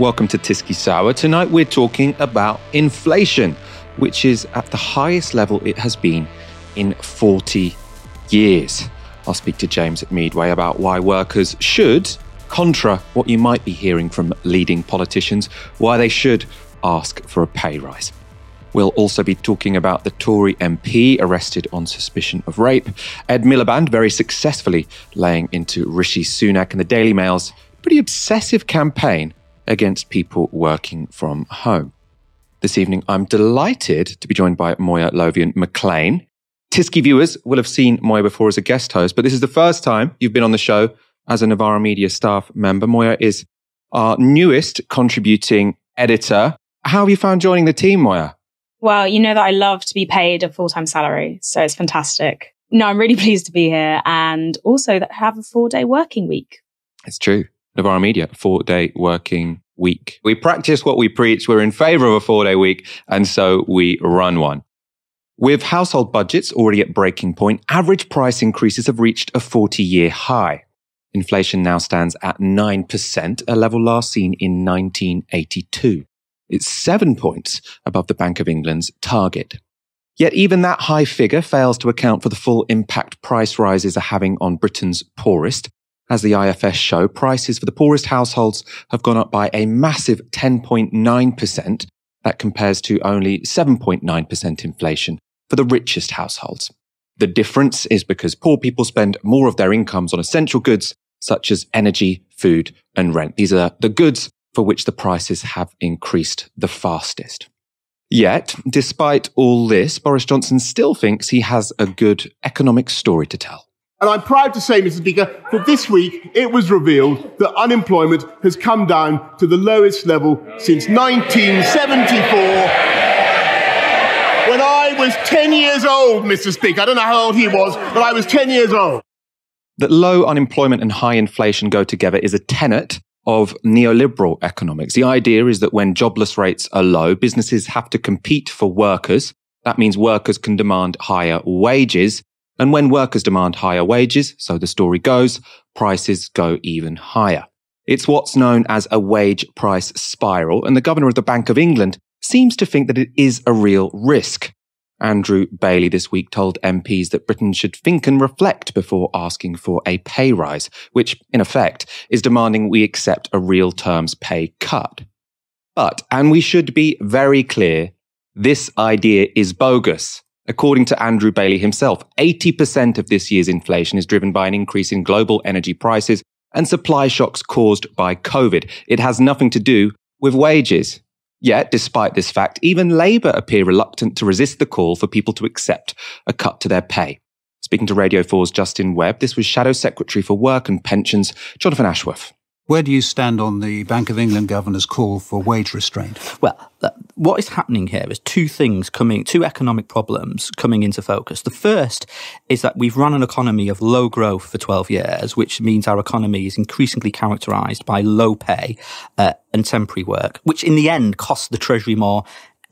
Welcome to Tysky Sour. Tonight we're talking about inflation, which is at the highest level it has been in 40 years. I'll speak to James at Meadway about why workers should, contra what you might be hearing from leading politicians, why they should ask for a pay rise. We'll also be talking about the Tory MP arrested on suspicion of rape, Ed Miliband very successfully laying into Rishi Sunak and the Daily Mail's pretty obsessive campaign against people working from home. This evening, I'm delighted to be joined by Moya Lothian McLean. Tysky viewers will have seen Moya before as a guest host, but this is the first time you've been on the show as a Novara Media staff member. Moya is our newest contributing editor. How have you found joining the team, Moya? Well, you know that I love to be paid a full time salary, so it's fantastic. No, I'm really pleased to be here and also that have a four day working week. It's true. Novara Media, four day working week. We practice what we preach. We're in favor of a four day week. And so we run one. With household budgets already at breaking point, average price increases have reached a 40 year high. Inflation now stands at 9%, a level last seen in 1982. It's seven points above the Bank of England's target. Yet even that high figure fails to account for the full impact price rises are having on Britain's poorest. As the IFS show, prices for the poorest households have gone up by a massive 10.9%. That compares to only 7.9% inflation for the richest households. The difference is because poor people spend more of their incomes on essential goods such as energy, food, and rent. These are the goods for which the prices have increased the fastest. Yet, despite all this, Boris Johnson still thinks he has a good economic story to tell. And I'm proud to say, Mr. Speaker, that this week it was revealed that unemployment has come down to the lowest level since 1974. When I was 10 years old, Mr. Speaker, I don't know how old he was, but I was 10 years old. That low unemployment and high inflation go together is a tenet of neoliberal economics. The idea is that when jobless rates are low, businesses have to compete for workers. That means workers can demand higher wages and when workers demand higher wages, so the story goes, prices go even higher. It's what's known as a wage price spiral, and the governor of the Bank of England seems to think that it is a real risk. Andrew Bailey this week told MPs that Britain should think and reflect before asking for a pay rise, which, in effect, is demanding we accept a real terms pay cut. But, and we should be very clear, this idea is bogus. According to Andrew Bailey himself, 80% of this year's inflation is driven by an increase in global energy prices and supply shocks caused by COVID. It has nothing to do with wages. Yet, despite this fact, even Labour appear reluctant to resist the call for people to accept a cut to their pay. Speaking to Radio 4's Justin Webb, this was Shadow Secretary for Work and Pensions, Jonathan Ashworth. Where do you stand on the Bank of England governor's call for wage restraint? Well, what is happening here is two things coming, two economic problems coming into focus. The first is that we've run an economy of low growth for 12 years, which means our economy is increasingly characterized by low pay uh, and temporary work, which in the end costs the Treasury more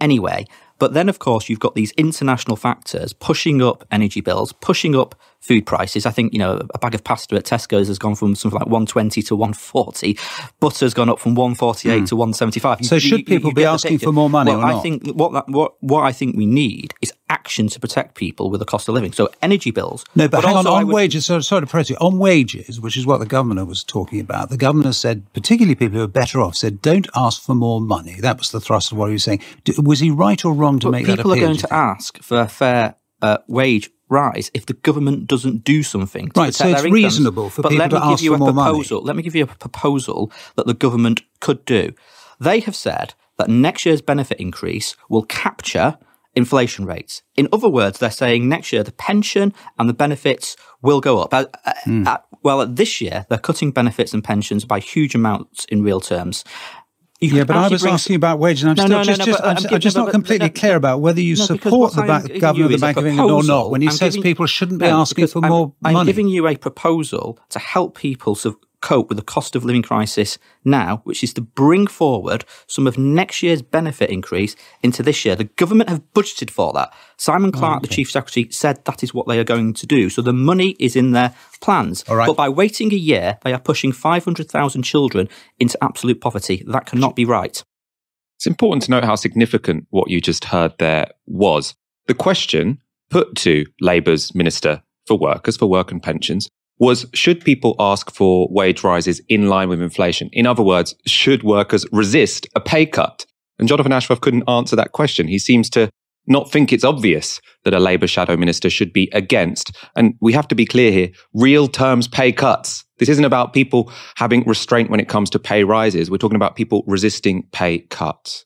anyway. But then, of course, you've got these international factors pushing up energy bills, pushing up food prices. I think, you know, a bag of pasta at Tesco's has gone from something like 120 to 140. Butter's gone up from 148 mm. to 175. So you, should you, people you be asking for more money well, or not? I think what, that, what, what I think we need is action to protect people with the cost of living. So energy bills. No, but, but hang on, on would, wages, so, sorry to press you, on wages, which is what the governor was talking about, the governor said, particularly people who are better off, said, don't ask for more money. That was the thrust of what he was saying. Was he right or wrong to but make that People are going to ask for a fair uh, wage rise if the government doesn't do something right, so it's reasonable for but people let me to ask give you for a more proposal. money. Let me give you a proposal that the government could do. They have said that next year's benefit increase will capture inflation rates. In other words, they're saying next year the pension and the benefits will go up. mm. at, well, this year they're cutting benefits and pensions by huge amounts in real terms yeah, but I was asking about wages, and I'm no, still no, just, no, just, I'm, I'm, I'm just not completely clear about whether you support the ba- governor of the Bank of England or not when he says people shouldn't be asking for more money. I'm giving you a proposal to help people cope with the cost of living crisis now, which is to bring forward some of next year's benefit increase into this year. The government have budgeted for that. Simon Clarke, oh, okay. the chief secretary, said that is what they are going to do. So the money is in their plans. But by waiting a year, they are pushing 500,000 children into absolute poverty. That cannot be right. It's important to note how significant what you just heard there was. The question put to Labour's Minister for Workers, for Work and Pensions, was should people ask for wage rises in line with inflation? In other words, should workers resist a pay cut? And Jonathan Ashworth couldn't answer that question. He seems to not think it's obvious that a Labour shadow minister should be against. And we have to be clear here real terms pay cuts. This isn't about people having restraint when it comes to pay rises. We're talking about people resisting pay cuts.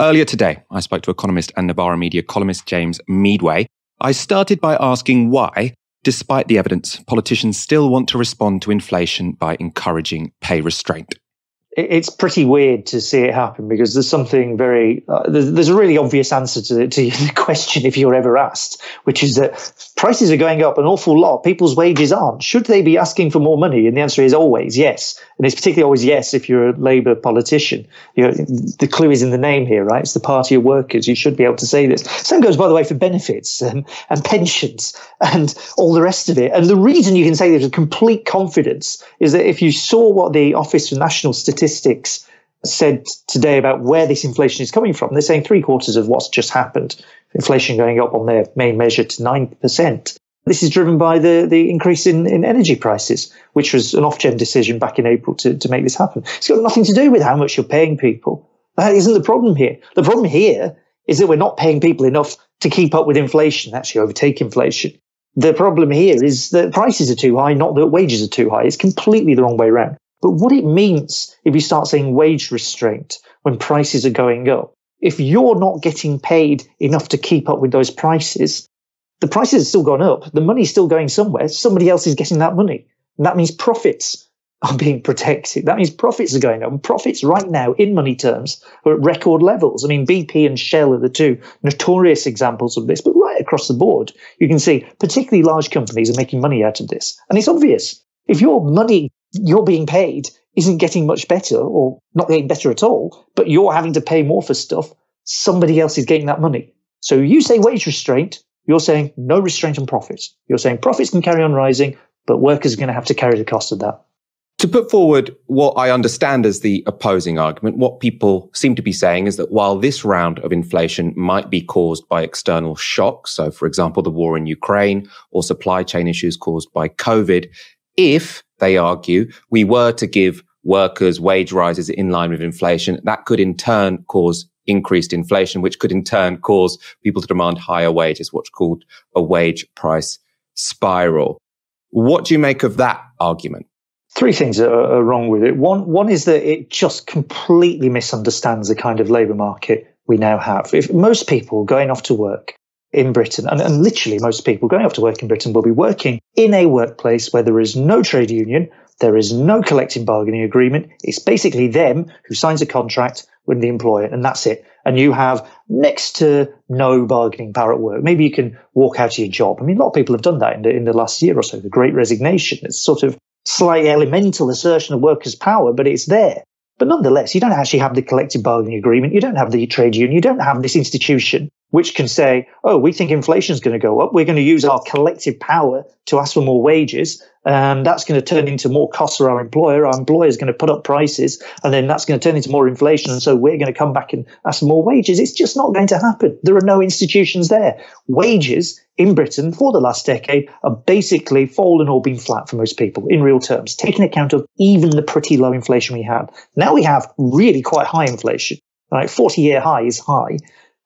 Earlier today, I spoke to economist and Novara Media columnist James Meadway. I started by asking why Despite the evidence, politicians still want to respond to inflation by encouraging pay restraint it's pretty weird to see it happen because there's something very uh, there's, there's, a really obvious answer to the, to the question if you're ever asked which is that prices are going up an awful lot. People's wages aren't. Should they be asking for more money? And the answer is always yes. And it's particularly always yes if you're a labor politician. You know, the clue is in the name here right? It's the party of workers. You should be able to say this. Same goes by the way for benefits and, and pensions and all the rest of it. And the reason you can say this with complete confidence is that if you saw what the office for national statistics statistics said today about where this inflation is coming from. They're saying three quarters of what's just happened, inflation going up on their main measure to 9%. This is driven by the, the increase in, in energy prices, which was an Ofgem decision back in April to, to make this happen. It's got nothing to do with how much you're paying people. That isn't the problem here. The problem here is that we're not paying people enough to keep up with inflation, actually overtake inflation. The problem here is that prices are too high, not that wages are too high. It's completely the wrong way around. But what it means if you start saying wage restraint when prices are going up, if you're not getting paid enough to keep up with those prices, the prices have still gone up. The money's still going somewhere. Somebody else is getting that money. And that means profits are being protected. That means profits are going up. And profits right now, in money terms, are at record levels. I mean, BP and Shell are the two notorious examples of this, but right across the board, you can see particularly large companies are making money out of this. And it's obvious. If your money you're being paid isn't getting much better or not getting better at all, but you're having to pay more for stuff, somebody else is getting that money. So you say wage restraint, you're saying no restraint on profits. You're saying profits can carry on rising, but workers are going to have to carry the cost of that. To put forward what I understand as the opposing argument, what people seem to be saying is that while this round of inflation might be caused by external shocks, so for example, the war in Ukraine or supply chain issues caused by COVID, if they argue, we were to give workers wage rises in line with inflation, that could in turn cause increased inflation, which could in turn cause people to demand higher wages, what's called a wage price spiral. What do you make of that argument? Three things are, are wrong with it. One, one is that it just completely misunderstands the kind of labour market we now have. If most people going off to work in Britain, and, and literally most people going off to work in Britain will be working in a workplace where there is no trade union, there is no collective bargaining agreement. It's basically them who signs a contract with the employer, and that's it. And you have next to no bargaining power at work. Maybe you can walk out of your job. I mean, a lot of people have done that in the, in the last year or so. The Great Resignation. It's sort of slight elemental assertion of workers' power, but it's there. But nonetheless, you don't actually have the collective bargaining agreement. You don't have the trade union. You don't have this institution which can say, oh, we think inflation is going to go up. We're going to use our collective power to ask for more wages. And that's going to turn into more costs for our employer. Our employer is going to put up prices and then that's going to turn into more inflation. And so we're going to come back and ask for more wages. It's just not going to happen. There are no institutions there. Wages in Britain for the last decade are basically fallen or been flat for most people in real terms, taking account of even the pretty low inflation we had. Now we have really quite high inflation. Right, 40 year high is high.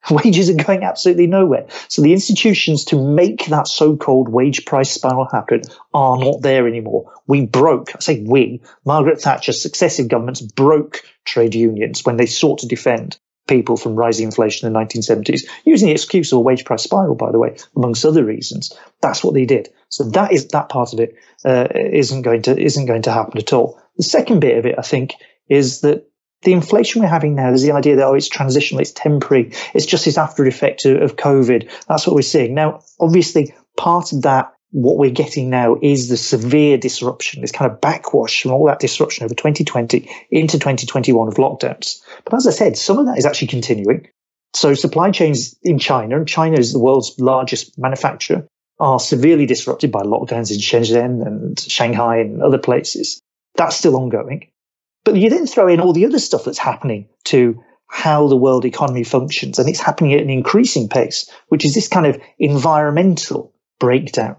Wages are going absolutely nowhere. So the institutions to make that so-called wage price spiral happen are not there anymore. We broke, I say we, Margaret Thatcher's successive governments broke trade unions when they sought to defend people from rising inflation in the 1970s, using the excuse of a wage price spiral, by the way, amongst other reasons. That's what they did. So that is that part of it uh, not going to isn't going to happen at all. The second bit of it, I think, is that the inflation we're having now, there's the idea that, oh, it's transitional, it's temporary, it's just this after effect of, of COVID. That's what we're seeing. Now, obviously, part of that what we're getting now is the severe disruption, this kind of backwash from all that disruption over 2020 into 2021 of lockdowns. But as I said, some of that is actually continuing. So supply chains in China, and China is the world's largest manufacturer, are severely disrupted by lockdowns in Shenzhen and Shanghai and other places. That's still ongoing. But you then throw in all the other stuff that's happening to how the world economy functions, and it's happening at an increasing pace, which is this kind of environmental breakdown.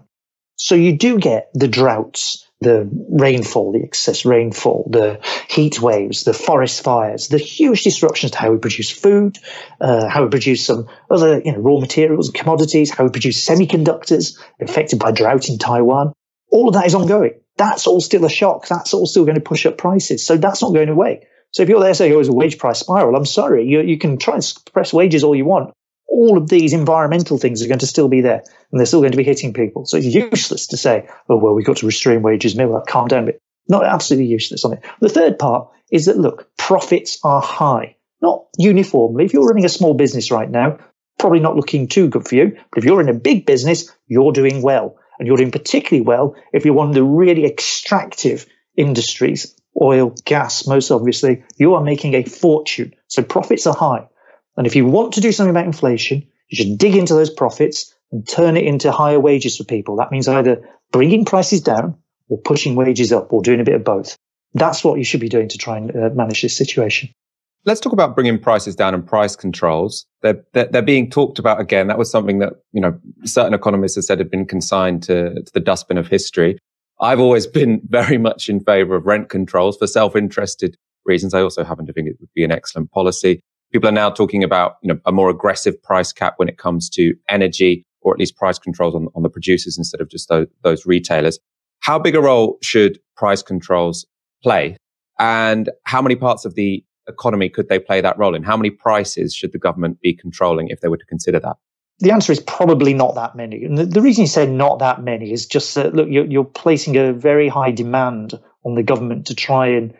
So you do get the droughts, the rainfall, the excess rainfall, the heat waves, the forest fires, the huge disruptions to how we produce food, uh, how we produce some other you know, raw materials and commodities, how we produce semiconductors affected by drought in Taiwan. All of that is ongoing. That's all still a shock. That's all still going to push up prices. So that's not going away. So if you're there saying, oh, it's a wage price spiral, I'm sorry. You, you can try and suppress wages all you want all of these environmental things are going to still be there and they're still going to be hitting people. So it's useless to say, oh, well, we've got to restrain wages. Maybe that calm down a bit. Not absolutely useless on it. The third part is that, look, profits are high, not uniformly. If you're running a small business right now, probably not looking too good for you. But if you're in a big business, you're doing well. And you're doing particularly well if you're one of the really extractive industries, oil, gas, most obviously, you are making a fortune. So profits are high. And if you want to do something about inflation, you should dig into those profits and turn it into higher wages for people. That means either bringing prices down or pushing wages up or doing a bit of both. That's what you should be doing to try and uh, manage this situation. Let's talk about bringing prices down and price controls. They're, they're, they're, being talked about again. That was something that, you know, certain economists have said had been consigned to, to the dustbin of history. I've always been very much in favor of rent controls for self-interested reasons. I also happen to think it would be an excellent policy. People are now talking about, you know, a more aggressive price cap when it comes to energy or at least price controls on, on the producers instead of just those, those retailers. How big a role should price controls play? And how many parts of the economy could they play that role in? How many prices should the government be controlling if they were to consider that? The answer is probably not that many. And the, the reason you say not that many is just that, look, you're, you're placing a very high demand on the government to try and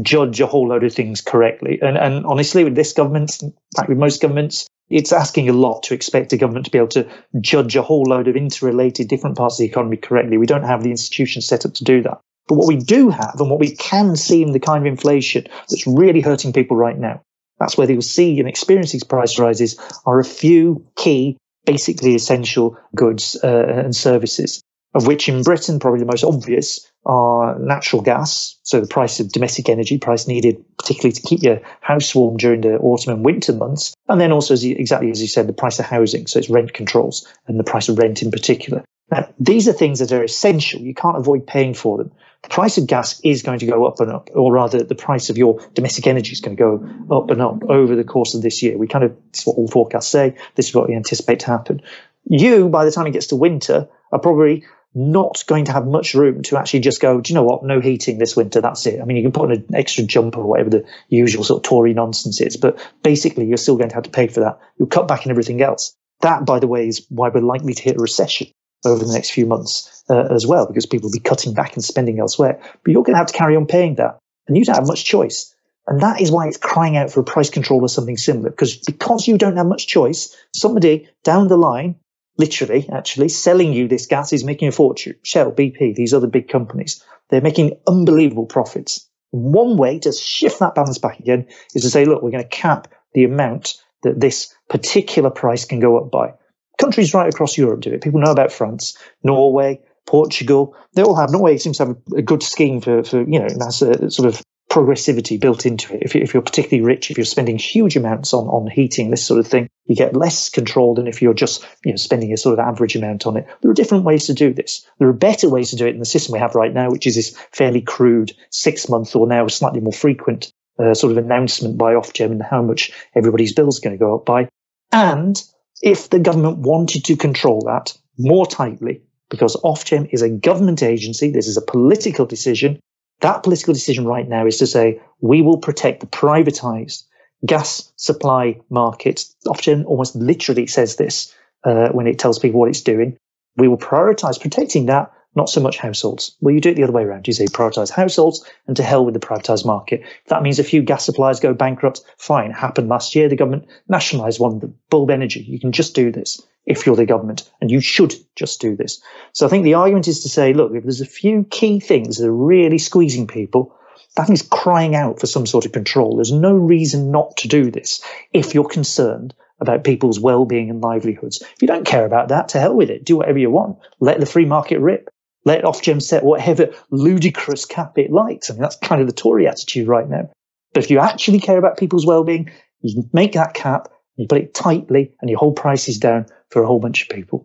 judge a whole load of things correctly. And, and honestly, with this government, in fact, with most governments, it's asking a lot to expect a government to be able to judge a whole load of interrelated different parts of the economy correctly. We don't have the institutions set up to do that. But what we do have and what we can see in the kind of inflation that's really hurting people right now, that's where will see and experience these price rises are a few key, basically essential goods uh, and services, of which in Britain, probably the most obvious are natural gas, so the price of domestic energy, price needed particularly to keep your house warm during the autumn and winter months, and then also as you, exactly as you said, the price of housing, so it's rent controls and the price of rent in particular. Now, these are things that are essential. You can't avoid paying for them. The price of gas is going to go up and up, or rather, the price of your domestic energy is going to go up and up over the course of this year. We kind of, this is what all forecasts say. This is what we anticipate to happen. You, by the time it gets to winter, are probably not going to have much room to actually just go, do you know what? No heating this winter. That's it. I mean, you can put on an extra jumper or whatever the usual sort of Tory nonsense is, but basically you're still going to have to pay for that. You'll cut back in everything else. That, by the way, is why we're likely to hit a recession over the next few months uh, as well, because people will be cutting back and spending elsewhere. But you're going to have to carry on paying that, and you don't have much choice. And that is why it's crying out for a price control or something similar, because because you don't have much choice, somebody down the line literally, actually, selling you this gas is making a fortune. Shell, BP, these other big companies, they're making unbelievable profits. One way to shift that balance back again is to say, look, we're going to cap the amount that this particular price can go up by. Countries right across Europe do it. People know about France, Norway, Portugal. They all have. Norway seems to have a good scheme for, for you know, that's a sort of progressivity built into it. If, you, if you're particularly rich, if you're spending huge amounts on, on heating, this sort of thing, you get less control than if you're just you know, spending a sort of average amount on it. There are different ways to do this. There are better ways to do it in the system we have right now, which is this fairly crude six month or now slightly more frequent uh, sort of announcement by Ofgem and how much everybody's bills going to go up by. And if the government wanted to control that more tightly, because Ofgem is a government agency, this is a political decision, that political decision right now is to say we will protect the privatized gas supply market. Ofgem almost literally says this uh, when it tells people what it's doing. We will prioritize protecting that not so much households. Well, you do it the other way around. You say prioritise households and to hell with the privatised market. If that means a few gas suppliers go bankrupt, fine. It happened last year. The government nationalised one, the Bulb Energy. You can just do this if you're the government, and you should just do this. So I think the argument is to say, look, if there's a few key things that are really squeezing people, that is crying out for some sort of control. There's no reason not to do this if you're concerned about people's well-being and livelihoods. If you don't care about that, to hell with it. Do whatever you want. Let the free market rip. Let Ofgem set whatever ludicrous cap it likes. I mean, that's kind of the Tory attitude right now. But if you actually care about people's well-being, you make that cap, you put it tightly, and you hold prices down for a whole bunch of people.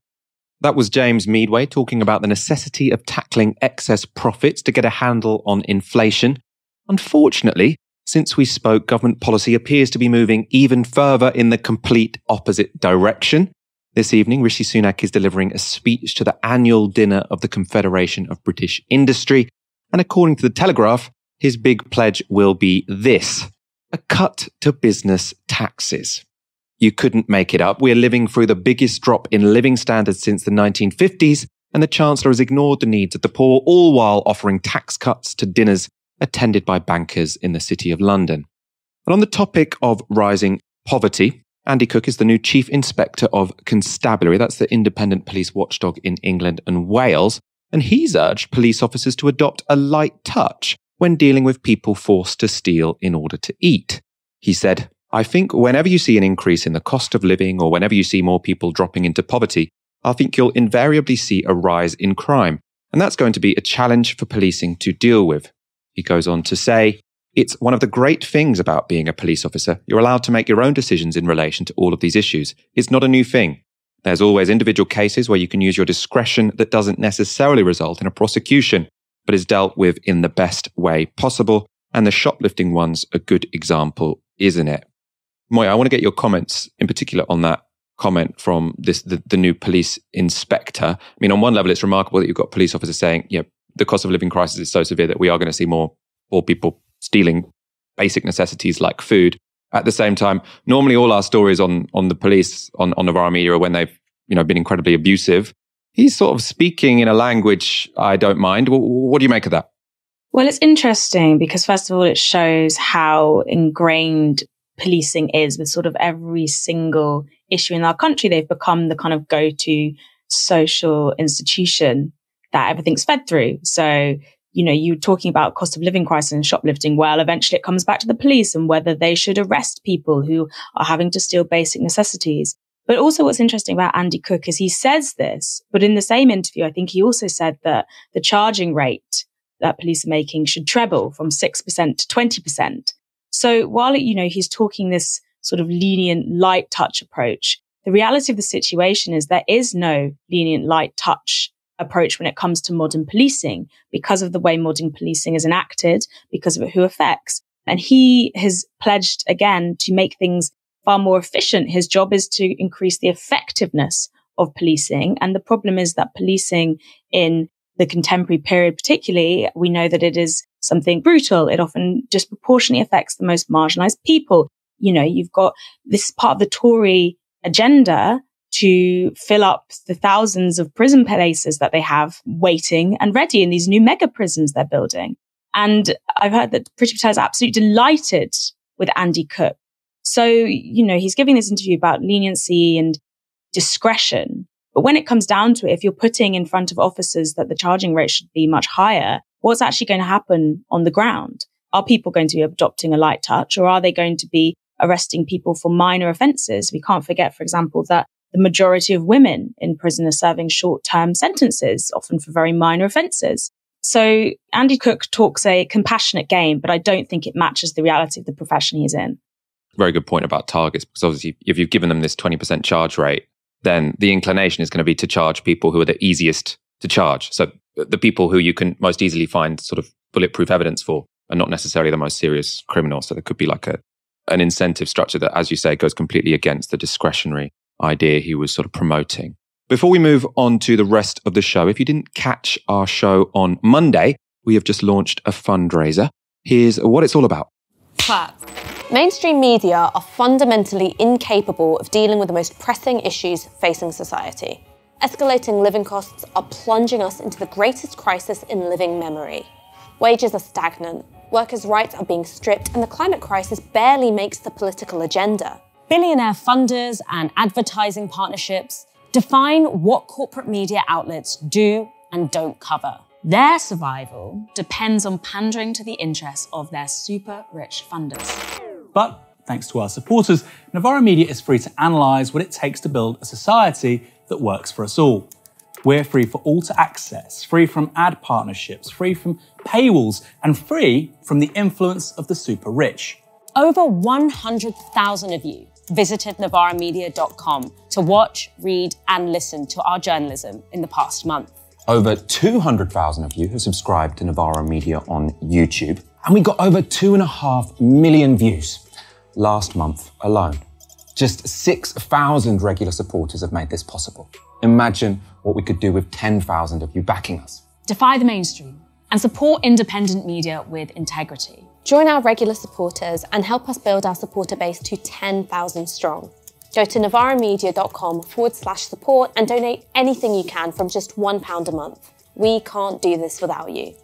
That was James Meadway talking about the necessity of tackling excess profits to get a handle on inflation. Unfortunately, since we spoke, government policy appears to be moving even further in the complete opposite direction. This evening, Rishi Sunak is delivering a speech to the annual dinner of the Confederation of British Industry. And according to the Telegraph, his big pledge will be this a cut to business taxes. You couldn't make it up. We're living through the biggest drop in living standards since the 1950s, and the Chancellor has ignored the needs of the poor, all while offering tax cuts to dinners attended by bankers in the City of London. And on the topic of rising poverty, Andy Cook is the new Chief Inspector of Constabulary. That's the independent police watchdog in England and Wales. And he's urged police officers to adopt a light touch when dealing with people forced to steal in order to eat. He said, I think whenever you see an increase in the cost of living or whenever you see more people dropping into poverty, I think you'll invariably see a rise in crime. And that's going to be a challenge for policing to deal with. He goes on to say, it's one of the great things about being a police officer. You're allowed to make your own decisions in relation to all of these issues. It's not a new thing. There's always individual cases where you can use your discretion that doesn't necessarily result in a prosecution, but is dealt with in the best way possible. And the shoplifting one's a good example, isn't it? Moya, I want to get your comments in particular on that comment from this the, the new police inspector. I mean, on one level, it's remarkable that you've got police officers saying, you know, the cost of living crisis is so severe that we are going to see more poor people stealing basic necessities like food. At the same time, normally all our stories on on the police on on Novara Media are when they've you know been incredibly abusive. He's sort of speaking in a language I don't mind. What do you make of that? Well, it's interesting because first of all, it shows how ingrained policing is with sort of every single issue in our country. They've become the kind of go-to social institution that everything's fed through. So, you know, you're talking about cost of living crisis and shoplifting. Well, eventually it comes back to the police and whether they should arrest people who are having to steal basic necessities. But also what's interesting about Andy Cook is he says this, but in the same interview, I think he also said that the charging rate that police are making should treble from 6% to 20%. So while, you know, he's talking this sort of lenient light touch approach, the reality of the situation is there is no lenient light touch approach when it comes to modern policing because of the way modern policing is enacted, because of who affects. And he has pledged again to make things far more efficient. His job is to increase the effectiveness of policing. And the problem is that policing in the contemporary period, particularly, we know that it is something brutal. It often disproportionately affects the most marginalized people. You know, you've got this part of the Tory agenda to fill up the thousands of prison places that they have waiting and ready in these new mega prisons they're building. And I've heard that Priti Patel is absolutely delighted with Andy Cook. So, you know, he's giving this interview about leniency and discretion. But when it comes down to it, if you're putting in front of officers that the charging rate should be much higher, what's actually going to happen on the ground? Are people going to be adopting a light touch or are they going to be arresting people for minor offences? We can't forget, for example, that the majority of women in prison are serving short term sentences, often for very minor offences. So Andy Cook talks a compassionate game, but I don't think it matches the reality of the profession he's in. Very good point about targets, because obviously, if you've given them this 20% charge rate, then the inclination is going to be to charge people who are the easiest to charge. So the people who you can most easily find sort of bulletproof evidence for are not necessarily the most serious criminals. So there could be like a an incentive structure that, as you say, goes completely against the discretionary idea he was sort of promoting. Before we move on to the rest of the show, if you didn't catch our show on Monday, we have just launched a fundraiser. Here's what it's all about. Clap. Mainstream media are fundamentally incapable of dealing with the most pressing issues facing society Escalating living costs are plunging us into the greatest crisis in living memory. Wages are stagnant, workers' rights are being stripped, and the climate crisis barely makes the political agenda. Billionaire funders and advertising partnerships define what corporate media outlets do and don't cover. Their survival depends on pandering to the interests of their super rich funders. But thanks to our supporters, Novara Media is free to analyse what it takes to build a society that works for us all. We're free for all to access, free from ad partnerships, free from paywalls, and free from the influence of the super rich. Over 100,000 of you visited NovaraMedia.com to watch, read, and listen to our journalism in the past month. Over 200,000 of you have subscribed to Novara Media on YouTube, and we got over 2.5 million views last month alone. Just 6,000 regular supporters have made this possible. Imagine what we could do with 10,000 of you backing us. Defy the mainstream and support independent media with integrity. Join our regular supporters and help us build our supporter base to 10,000 strong. Go to novaramedia.com forward slash support and donate anything you can from just £1 a month. We can't do this without you.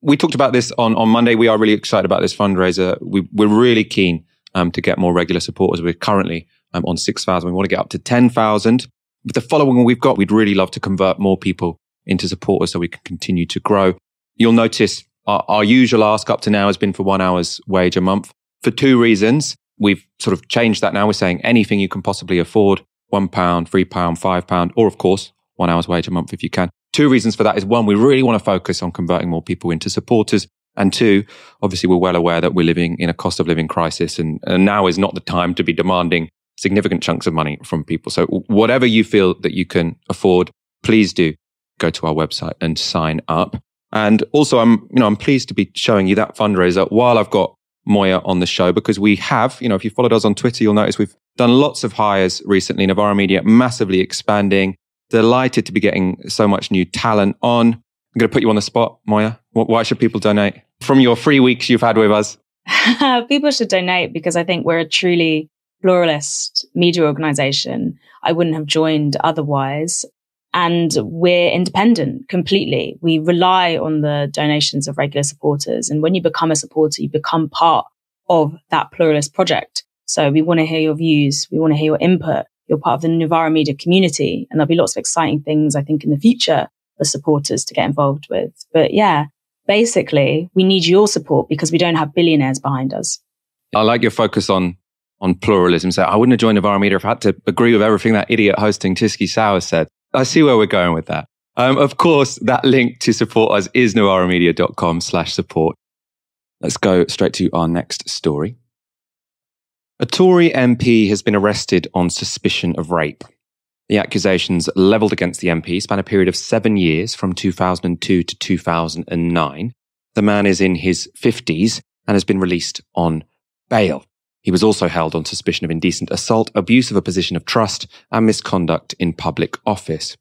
We talked about this on, on Monday. We are really excited about this fundraiser. We, we're really keen um, to get more regular supporters. We're currently um, on 6,000. We want to get up to 10,000. With the following we've got, we'd really love to convert more people into supporters so we can continue to grow. You'll notice our, our usual ask up to now has been for one hour's wage a month for two reasons. We've sort of changed that now. We're saying anything you can possibly afford, one pound, three pound, five pound, or of course, one hour's wage a month if you can. Two reasons for that is one, we really want to focus on converting more people into supporters. And two, obviously we're well aware that we're living in a cost of living crisis and, and now is not the time to be demanding significant chunks of money from people. So whatever you feel that you can afford, please do go to our website and sign up. And also I'm, you know, I'm pleased to be showing you that fundraiser while I've got Moya on the show because we have, you know, if you followed us on Twitter, you'll notice we've done lots of hires recently. Novara Media massively expanding. Delighted to be getting so much new talent on. I'm going to put you on the spot, Moya. Why should people donate from your free weeks you've had with us? people should donate because I think we're a truly pluralist media organization. I wouldn't have joined otherwise. And we're independent completely. We rely on the donations of regular supporters. And when you become a supporter, you become part of that pluralist project. So we want to hear your views. We want to hear your input. You're part of the Novara Media community. And there'll be lots of exciting things, I think, in the future for supporters to get involved with. But yeah, basically, we need your support because we don't have billionaires behind us. I like your focus on on pluralism. So I wouldn't have joined Novara Media if I had to agree with everything that idiot hosting Tysky Sour said. I see where we're going with that. Um, of course, that link to support us is novaramedia.com slash support. Let's go straight to our next story. A Tory MP has been arrested on suspicion of rape. The accusations levelled against the MP span a period of seven years from 2002 to 2009. The man is in his 50s and has been released on bail. He was also held on suspicion of indecent assault, abuse of a position of trust, and misconduct in public office.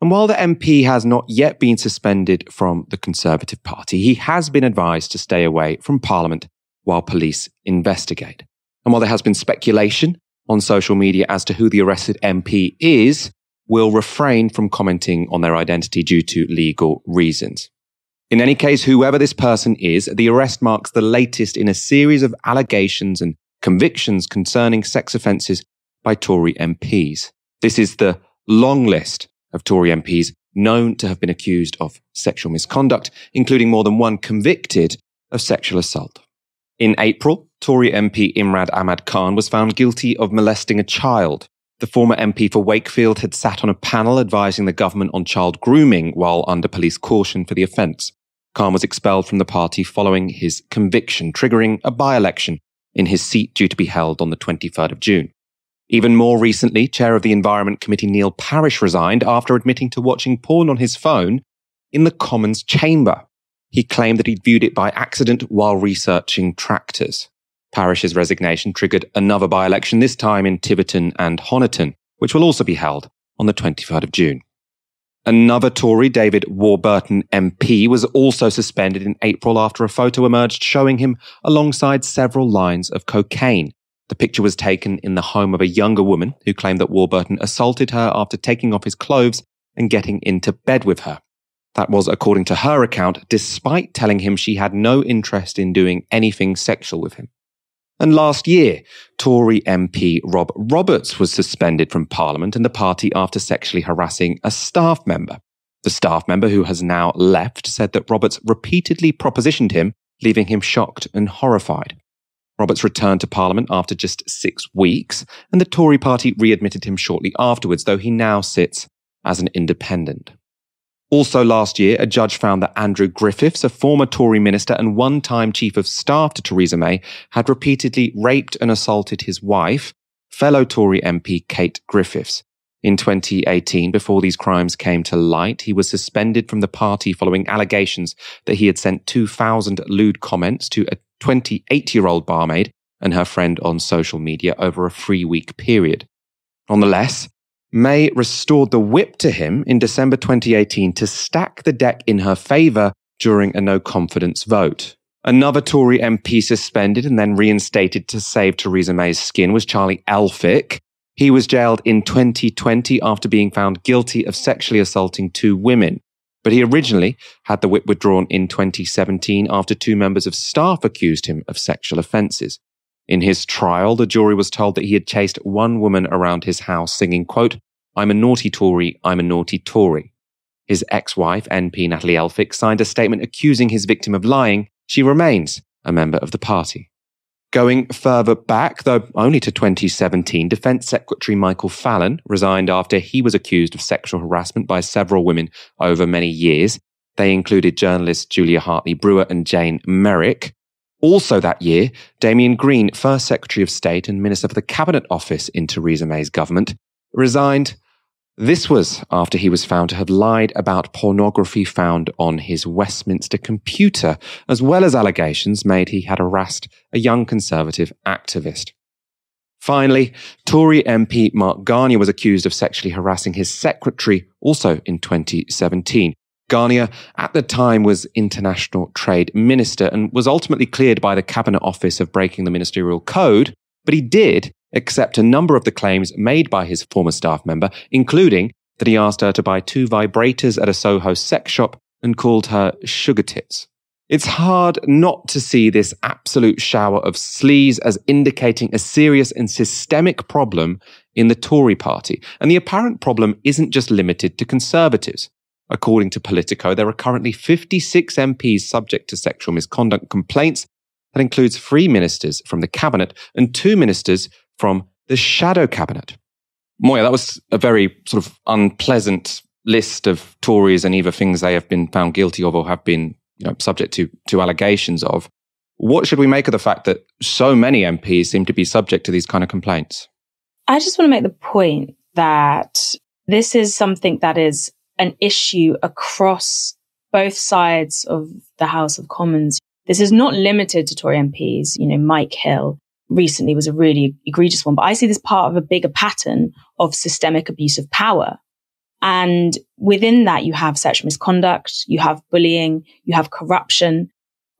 And while the MP has not yet been suspended from the Conservative Party, he has been advised to stay away from Parliament while police investigate. And while there has been speculation on social media as to who the arrested MP is, will refrain from commenting on their identity due to legal reasons. In any case, whoever this person is, the arrest marks the latest in a series of allegations and convictions concerning sex offences by Tory MPs. This is the long list of Tory MPs known to have been accused of sexual misconduct, including more than one convicted of sexual assault. In April, Tory MP Imran Ahmad Khan was found guilty of molesting a child. The former MP for Wakefield had sat on a panel advising the government on child grooming while under police caution for the offence. Khan was expelled from the party following his conviction, triggering a by election in his seat due to be held on the 23rd of June. Even more recently, Chair of the Environment Committee Neil Parish resigned after admitting to watching porn on his phone in the Commons chamber. He claimed that he'd viewed it by accident while researching tractors. Parish's resignation triggered another by election, this time in Tiverton and Honiton, which will also be held on the 23rd of June. Another Tory, David Warburton MP, was also suspended in April after a photo emerged showing him alongside several lines of cocaine. The picture was taken in the home of a younger woman who claimed that Warburton assaulted her after taking off his clothes and getting into bed with her. That was, according to her account, despite telling him she had no interest in doing anything sexual with him. And last year, Tory MP Rob Roberts was suspended from Parliament and the party after sexually harassing a staff member. The staff member who has now left said that Roberts repeatedly propositioned him, leaving him shocked and horrified. Roberts returned to Parliament after just six weeks, and the Tory party readmitted him shortly afterwards, though he now sits as an independent. Also last year, a judge found that Andrew Griffiths, a former Tory minister and one time chief of staff to Theresa May, had repeatedly raped and assaulted his wife, fellow Tory MP Kate Griffiths. In 2018, before these crimes came to light, he was suspended from the party following allegations that he had sent 2,000 lewd comments to a 28 year old barmaid and her friend on social media over a three week period. Nonetheless, May restored the whip to him in December 2018 to stack the deck in her favour during a no confidence vote. Another Tory MP suspended and then reinstated to save Theresa May's skin was Charlie Elphicke. He was jailed in 2020 after being found guilty of sexually assaulting two women. But he originally had the whip withdrawn in 2017 after two members of staff accused him of sexual offences. In his trial, the jury was told that he had chased one woman around his house singing, quote, I'm a naughty Tory, I'm a naughty Tory. His ex-wife, MP Natalie Elphicke, signed a statement accusing his victim of lying. She remains a member of the party. Going further back, though only to 2017, Defence Secretary Michael Fallon resigned after he was accused of sexual harassment by several women over many years. They included journalists Julia Hartley Brewer and Jane Merrick. Also that year, Damian Green, First Secretary of State and Minister for the Cabinet Office in Theresa May's government, resigned this was after he was found to have lied about pornography found on his Westminster computer, as well as allegations made he had harassed a young Conservative activist. Finally, Tory MP Mark Garnier was accused of sexually harassing his secretary, also in 2017. Garnier, at the time, was International Trade Minister and was ultimately cleared by the Cabinet Office of breaking the ministerial code, but he did accept a number of the claims made by his former staff member, including that he asked her to buy two vibrators at a Soho sex shop and called her sugar tits. It's hard not to see this absolute shower of sleaze as indicating a serious and systemic problem in the Tory party. And the apparent problem isn't just limited to Conservatives. According to Politico, there are currently 56 MPs subject to sexual misconduct complaints. That includes three ministers from the cabinet and two ministers from the shadow cabinet. Moya, that was a very sort of unpleasant list of Tories and either things they have been found guilty of or have been you know, subject to, to allegations of. What should we make of the fact that so many MPs seem to be subject to these kind of complaints? I just want to make the point that this is something that is an issue across both sides of the House of Commons. This is not limited to Tory MPs. You know, Mike Hill recently was a really egregious one, but I see this part of a bigger pattern of systemic abuse of power. And within that, you have sexual misconduct, you have bullying, you have corruption.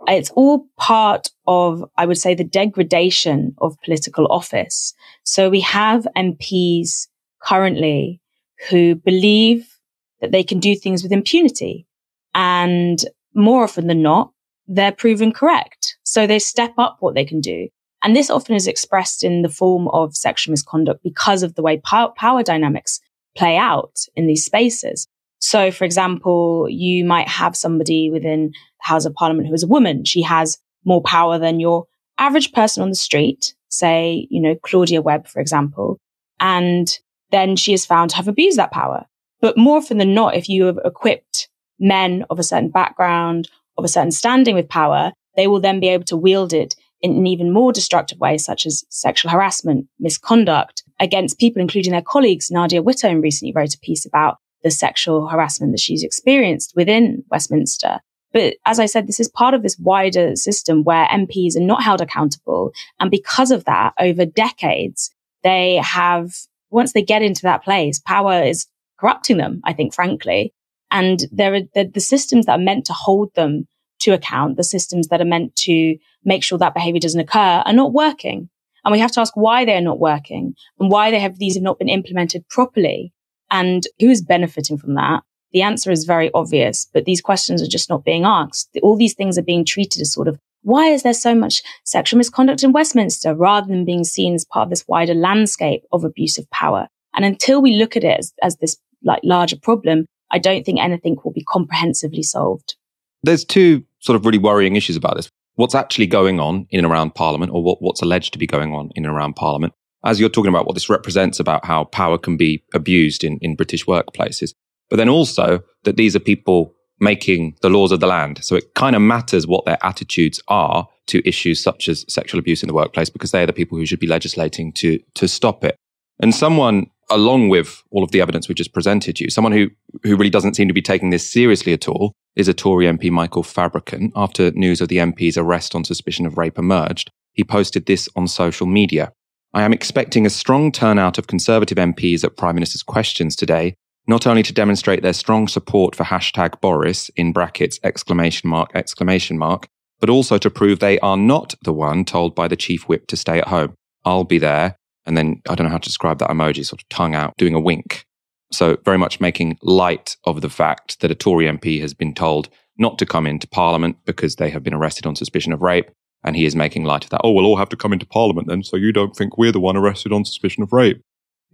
It's all part of, I would say, the degradation of political office. So we have MPs currently who believe that they can do things with impunity. And more often than not, they're proven correct. So they step up what they can do. And this often is expressed in the form of sexual misconduct because of the way power, dynamics play out in these spaces. So, for example, you might have somebody within the House of Parliament who is a woman. She has more power than your average person on the street, say, you know, Claudia Webbe, for example. And then she is found to have abused that power. But more often than not, if you have equipped men of a certain background, of a certain standing with power, they will then be able to wield it in an even more destructive way, such as sexual harassment, misconduct against people, including their colleagues. Nadia Whittome recently wrote a piece about the sexual harassment that she's experienced within Westminster. But as I said, this is part of this wider system where MPs are not held accountable. And because of that, over decades, they have, once they get into that place, power is corrupting them, I think, frankly. And there are the, systems that are meant to hold them to account, the systems that are meant to make sure that behavior doesn't occur are not working. And we have to ask why they're not working and why they have these have not been implemented properly and who is benefiting from that. The answer is very obvious, but these questions are just not being asked. All these things are being treated as sort of why is there so much sexual misconduct in Westminster rather than being seen as part of this wider landscape of abuse of power? And until we look at it as, as this like larger problem, I don't think anything will be comprehensively solved. There's two sort of really worrying issues about this. What's actually going on in and around Parliament, or what, what's alleged to be going on in and around Parliament, as you're talking about what this represents about how power can be abused in, in British workplaces. But then also that these are people making the laws of the land. So it kind of matters what their attitudes are to issues such as sexual abuse in the workplace because they're the people who should be legislating to, to stop it. And someone, along with all of the evidence we just presented you, someone who, who really doesn't seem to be taking this seriously at all is a Tory MP, Michael Fabricant. After news of the MP's arrest on suspicion of rape emerged, he posted this on social media. I am expecting a strong turnout of Conservative MPs at Prime Minister's questions today not only to demonstrate their strong support for hashtag Boris in brackets exclamation mark exclamation mark, but also to prove they are not the one told by the chief whip to stay at home. I'll be there. And then I don't know how to describe that emoji, sort of tongue out, doing a wink. So very much making light of the fact that a Tory MP has been told not to come into Parliament because they have been arrested on suspicion of rape. And he is making light of that. Oh, we'll all have to come into Parliament then, so you don't think we're the one arrested on suspicion of rape.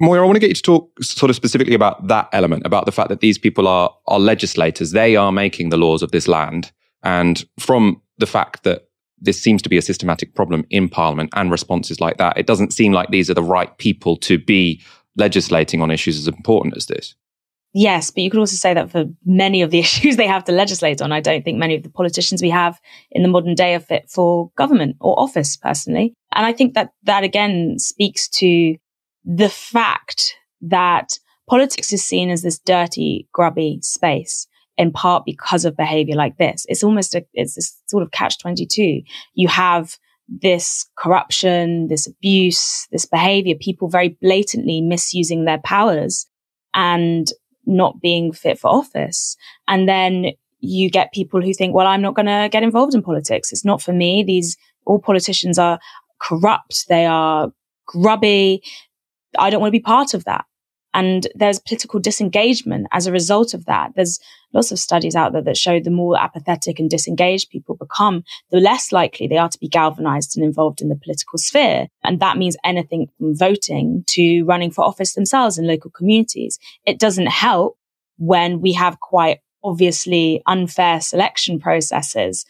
Moya, I want to get you to talk sort of specifically about that element, about the fact that these people are, are legislators. They are making the laws of this land. And from the fact that this seems to be a systematic problem in Parliament and responses like that, it doesn't seem like these are the right people to be legislating on issues as important as this. Yes, but you could also say that for many of the issues they have to legislate on, I don't think many of the politicians we have in the modern day are fit for government or office personally. And I think that that again speaks to the fact that politics is seen as this dirty, grubby space in part because of behavior like this. It's almost a, it's this sort of catch 22. You have this corruption, this abuse, this behavior, people very blatantly misusing their powers and not being fit for office. And then you get people who think, well, I'm not going to get involved in politics. It's not for me. These all politicians are corrupt. They are grubby. I don't want to be part of that. And there's political disengagement as a result of that. There's lots of studies out there that show the more apathetic and disengaged people become, the less likely they are to be galvanized and involved in the political sphere. And that means anything from voting to running for office themselves in local communities. It doesn't help when we have quite obviously unfair selection processes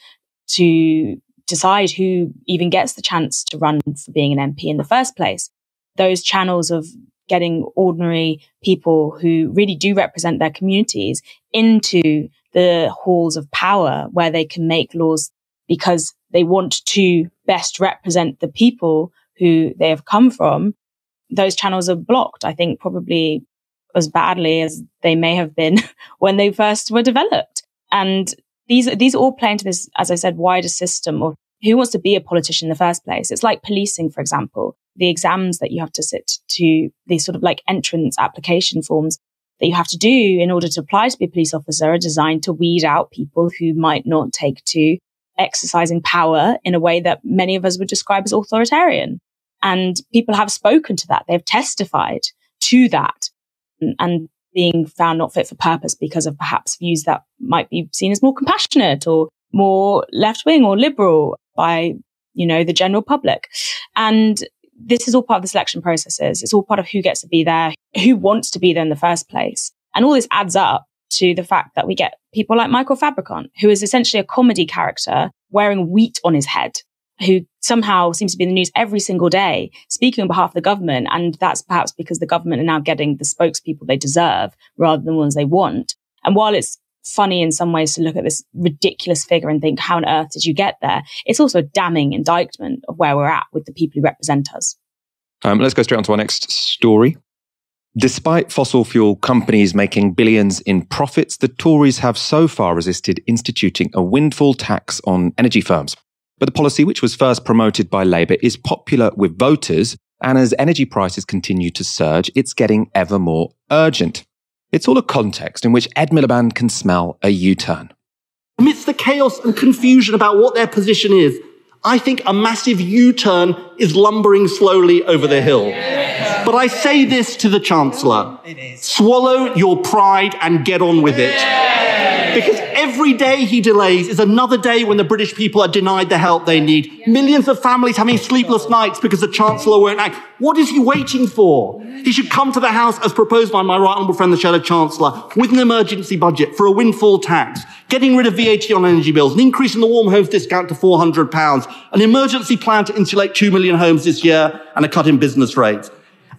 to decide who even gets the chance to run for being an MP in the first place those channels of getting ordinary people who really do represent their communities into the halls of power where they can make laws because they want to best represent the people who they have come from. Those channels are blocked, I think, probably as badly as they may have been when they first were developed. And these, these all play into this, as I said, wider system of who wants to be a politician in the first place. It's like policing, for example the exams that you have to sit to, these sort of like entrance application forms that you have to do in order to apply to be a police officer are designed to weed out people who might not take to exercising power in a way that many of us would describe as authoritarian. And people have spoken to that. They've testified to that and being found not fit for purpose because of perhaps views that might be seen as more compassionate or more left wing or liberal by, you know, the general public. And this is all part of the selection processes. It's all part of who gets to be there, who wants to be there in the first place. And all this adds up to the fact that we get people like Michael Fabricant, who is essentially a comedy character wearing wheat on his head, who somehow seems to be in the news every single day, speaking on behalf of the government. And that's perhaps because the government are now getting the spokespeople they deserve rather than the ones they want. And while it's funny in some ways to look at this ridiculous figure and think, how on earth did you get there? It's also a damning indictment of where we're at with the people who represent us. Um, let's go straight on to our next story. Despite fossil fuel companies making billions in profits, the Tories have so far resisted instituting a windfall tax on energy firms. But the policy, which was first promoted by Labour, is popular with voters. And as energy prices continue to surge, it's getting ever more urgent. It's all a context in which Ed Miliband can smell a U turn. Amidst the chaos and confusion about what their position is, I think a massive U-turn is lumbering slowly over the hill. But I say this to the Chancellor. Swallow your pride and get on with it. Because every day he delays is another day when the British people are denied the help they need. Millions of families having sleepless nights because the Chancellor won't act. What is he waiting for? He should come to the House as proposed by my right honourable friend, the Shadow Chancellor, with an emergency budget for a windfall tax, getting rid of VAT on energy bills, an increase in the warm homes discount to £400, an emergency plan to insulate 2 million homes this year, and a cut in business rates.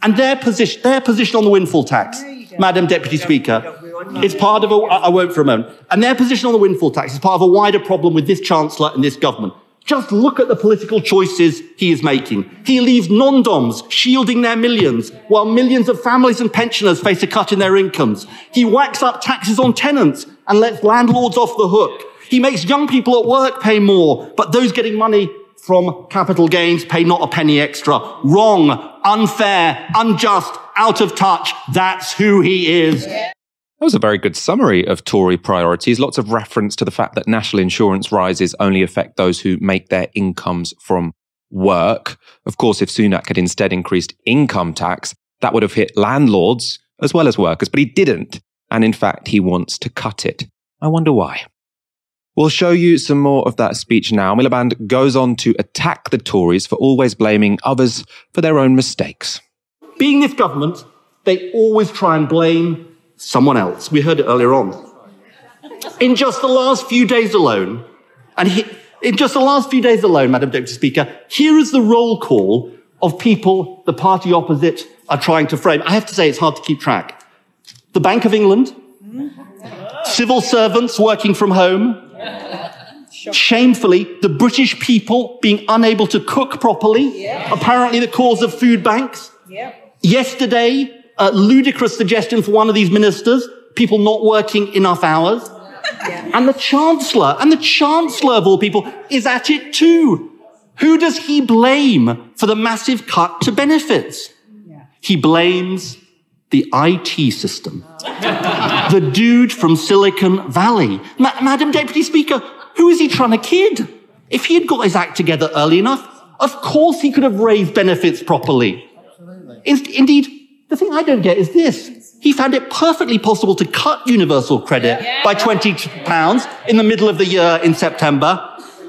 And their position, their position on the windfall tax, Madam Deputy Speaker, it's part of a, I won't for a moment. And their position on the windfall tax is part of a wider problem with this Chancellor and this government. Just look at the political choices he is making. He leaves non-doms shielding their millions, while millions of families and pensioners face a cut in their incomes. He whacks up taxes on tenants and lets landlords off the hook. He makes young people at work pay more, but those getting money from capital gains pay not a penny extra. Wrong, unfair, unjust, out of touch. That's who he is. That was a very good summary of Tory priorities. Lots of reference to the fact that national insurance rises only affect those who make their incomes from work. Of course, if Sunak had instead increased income tax, that would have hit landlords as well as workers, but he didn't. And in fact, he wants to cut it. I wonder why. We'll show you some more of that speech now. Miliband goes on to attack the Tories for always blaming others for their own mistakes. Being this government, they always try and blame someone else. We heard it earlier on. In just the last few days alone, and he, in just the last few days alone, Madam Deputy Speaker, here is the roll call of people the party opposite are trying to frame. I have to say, it's hard to keep track. The Bank of England, civil servants working from home, Shamefully, the British people being unable to cook properly, apparently the cause of food banks. Yesterday, a ludicrous suggestion for one of these ministers, people not working enough hours. Yeah. And the Chancellor, and the Chancellor of all people, is at it too. Who does he blame for the massive cut to benefits? Yeah. He blames the IT system. the dude from Silicon Valley. Ma- Madam Deputy Speaker, who is he trying to kid? If he had got his act together early enough, of course he could have raised benefits properly. In- indeed, the thing I don't get is this. He found it perfectly possible to cut universal credit yeah. by 20 pounds in the middle of the year in September.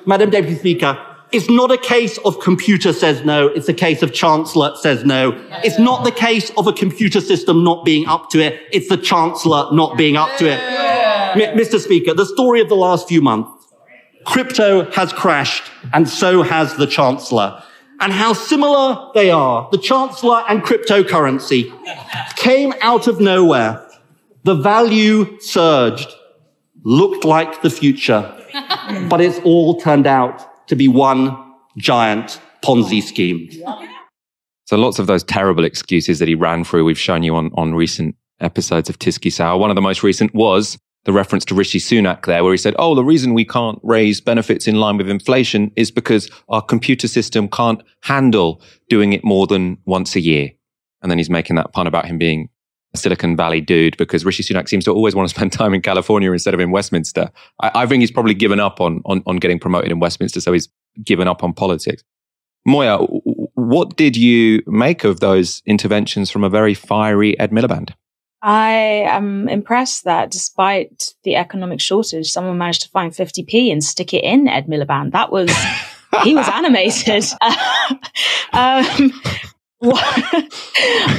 Madam Deputy Speaker, it's not a case of computer says no. It's a case of chancellor says no. It's not the case of a computer system not being up to it. It's the chancellor not being up to it. M- Mr. Speaker, the story of the last few months. Crypto has crashed and so has the chancellor and how similar they are. The Chancellor and cryptocurrency came out of nowhere. The value surged, looked like the future, but it's all turned out to be one giant Ponzi scheme. So lots of those terrible excuses that he ran through, we've shown you on, on recent episodes of Tysky Sour. One of the most recent was the reference to Rishi Sunak there, where he said, Oh, the reason we can't raise benefits in line with inflation is because our computer system can't handle doing it more than once a year. And then he's making that pun about him being a Silicon Valley dude because Rishi Sunak seems to always want to spend time in California instead of in Westminster. I, I think he's probably given up on, on, on getting promoted in Westminster, so he's given up on politics. Moya, what did you make of those interventions from a very fiery Ed Miliband? I am impressed that despite the economic shortage, someone managed to find 50p and stick it in Ed Miliband. That was, he was animated. um, uh,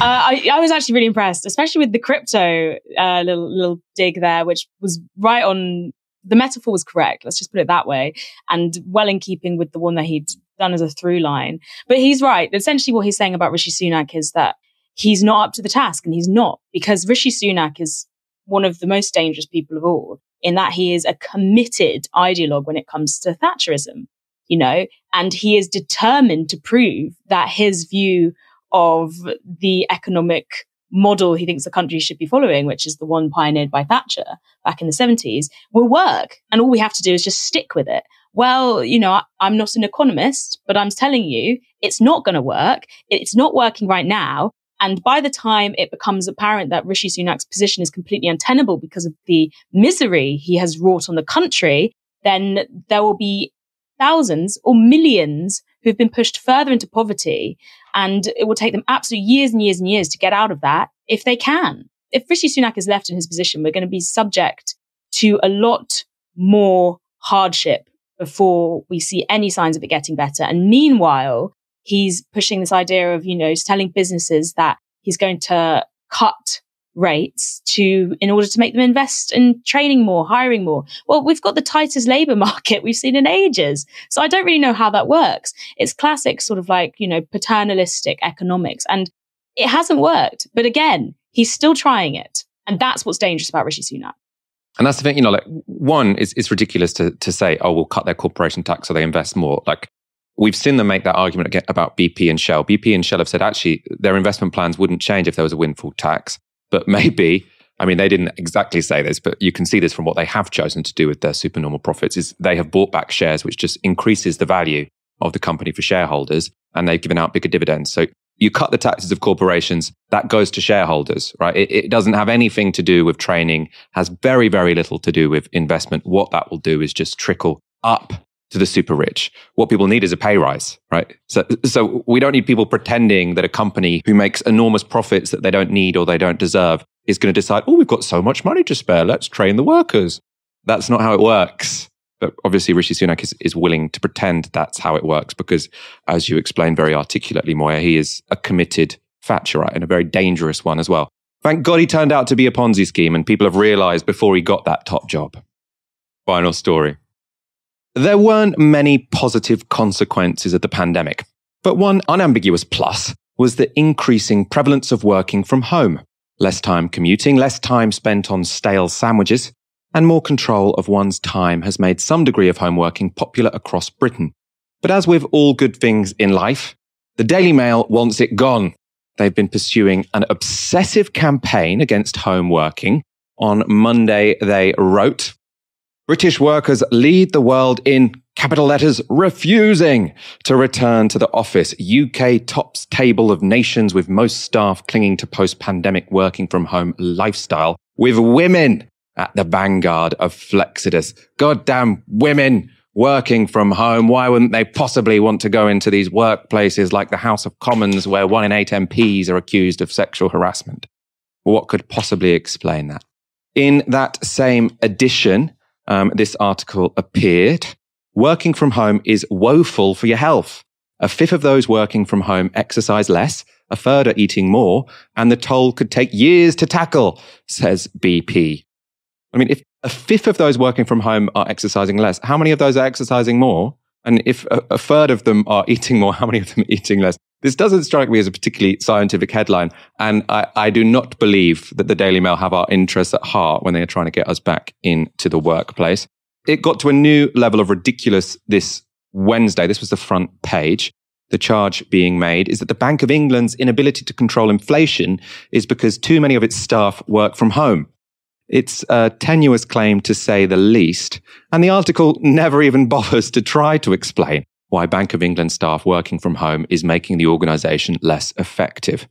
I, I, was actually really impressed, especially with the crypto uh, little little dig there, which was right on. The metaphor was correct. Let's just put it that way, and well in keeping with the one that he'd done as a through line. But he's right. Essentially, what he's saying about Rishi Sunak is that he's not up to the task and he's not because Rishi Sunak is one of the most dangerous people of all in that he is a committed ideologue when it comes to Thatcherism, you know, and he is determined to prove that his view of the economic model he thinks the country should be following, which is the one pioneered by Thatcher back in the 70s, will work. And all we have to do is just stick with it. Well, you know, I'm not an economist, but I'm telling you, it's not going to work. It's not working right now. And by the time it becomes apparent that Rishi Sunak's position is completely untenable because of the misery he has wrought on the country, then there will be thousands or millions who've been pushed further into poverty. And it will take them absolutely years and years and years to get out of that if they can. If Rishi Sunak is left in his position, we're going to be subject to a lot more hardship before we see any signs of it getting better. And meanwhile, he's pushing this idea of, you know, he's telling businesses that he's going to cut rates to in order to make them invest in training more hiring more. Well we've got the tightest labor market we've seen in ages. So i don't really know how that works. It's classic sort of like you know paternalistic economics. And it hasn't worked. But again he's still trying it. And that's what's dangerous about rishi sunak. And that's the thing, you know, like one, it's, it's ridiculous to, to say, oh, we'll cut their corporation tax so they invest more. Like we've seen them make that argument about BP and Shell. BP and Shell have said actually their investment plans wouldn't change if there was a windfall tax, but maybe, I mean, they didn't exactly say this, but you can see this from what they have chosen to do with their supernormal profits is they have bought back shares, which just increases the value of the company for shareholders and they've given out bigger dividends. So you cut the taxes of corporations, that goes to shareholders, right? It, it, doesn't have anything to do with training, has very, very little to do with investment. What that will do is just trickle up to the super rich. What people need is a pay rise, right? So, so we don't need people pretending that a company who makes enormous profits that they don't need or they don't deserve is going to decide, oh, we've got so much money to spare. Let's train the workers. That's not how it works. But obviously, Rishi Sunak is, is willing to pretend that's how it works because, as you explained very articulately, Moya, he is a committed Thatcherite and a very dangerous one as well. Thank God he turned out to be a Ponzi scheme, and people have realized before he got that top job. Final story. There weren't many positive consequences of the pandemic, but one unambiguous plus was the increasing prevalence of working from home. Less time commuting, less time spent on stale sandwiches, and more control of one's time has made some degree of home working popular across Britain. But as with all good things in life, the Daily Mail wants it gone. They've been pursuing an obsessive campaign against home working. On Monday, they wrote, British workers lead the world in capital letters refusing to return to the office. UK tops table of nations with most staff clinging to post pandemic working from home lifestyle with women at the vanguard of Flexodus. Goddamn women working from home. Why wouldn't they possibly want to go into these workplaces like the House of Commons where one in eight MPs are accused of sexual harassment? What could possibly explain that? In that same edition, um, this article appeared. Working from home is woeful for your health. A fifth of those working from home exercise less, a third are eating more, and the toll could take years to tackle, says BP. I mean, if a fifth of those working from home are exercising less, how many of those are exercising more? And if a, a third of them are eating more, how many of them are eating less? This doesn't strike me as a particularly scientific headline. And I, I, do not believe that the Daily Mail have our interests at heart when they are trying to get us back into the workplace. It got to a new level of ridiculous this Wednesday. This was the front page. The charge being made is that the Bank of England's inability to control inflation is because too many of its staff work from home. It's a tenuous claim to say the least, and the article never even bothers to try to explain why Bank of England staff working from home is making the organisation less effective.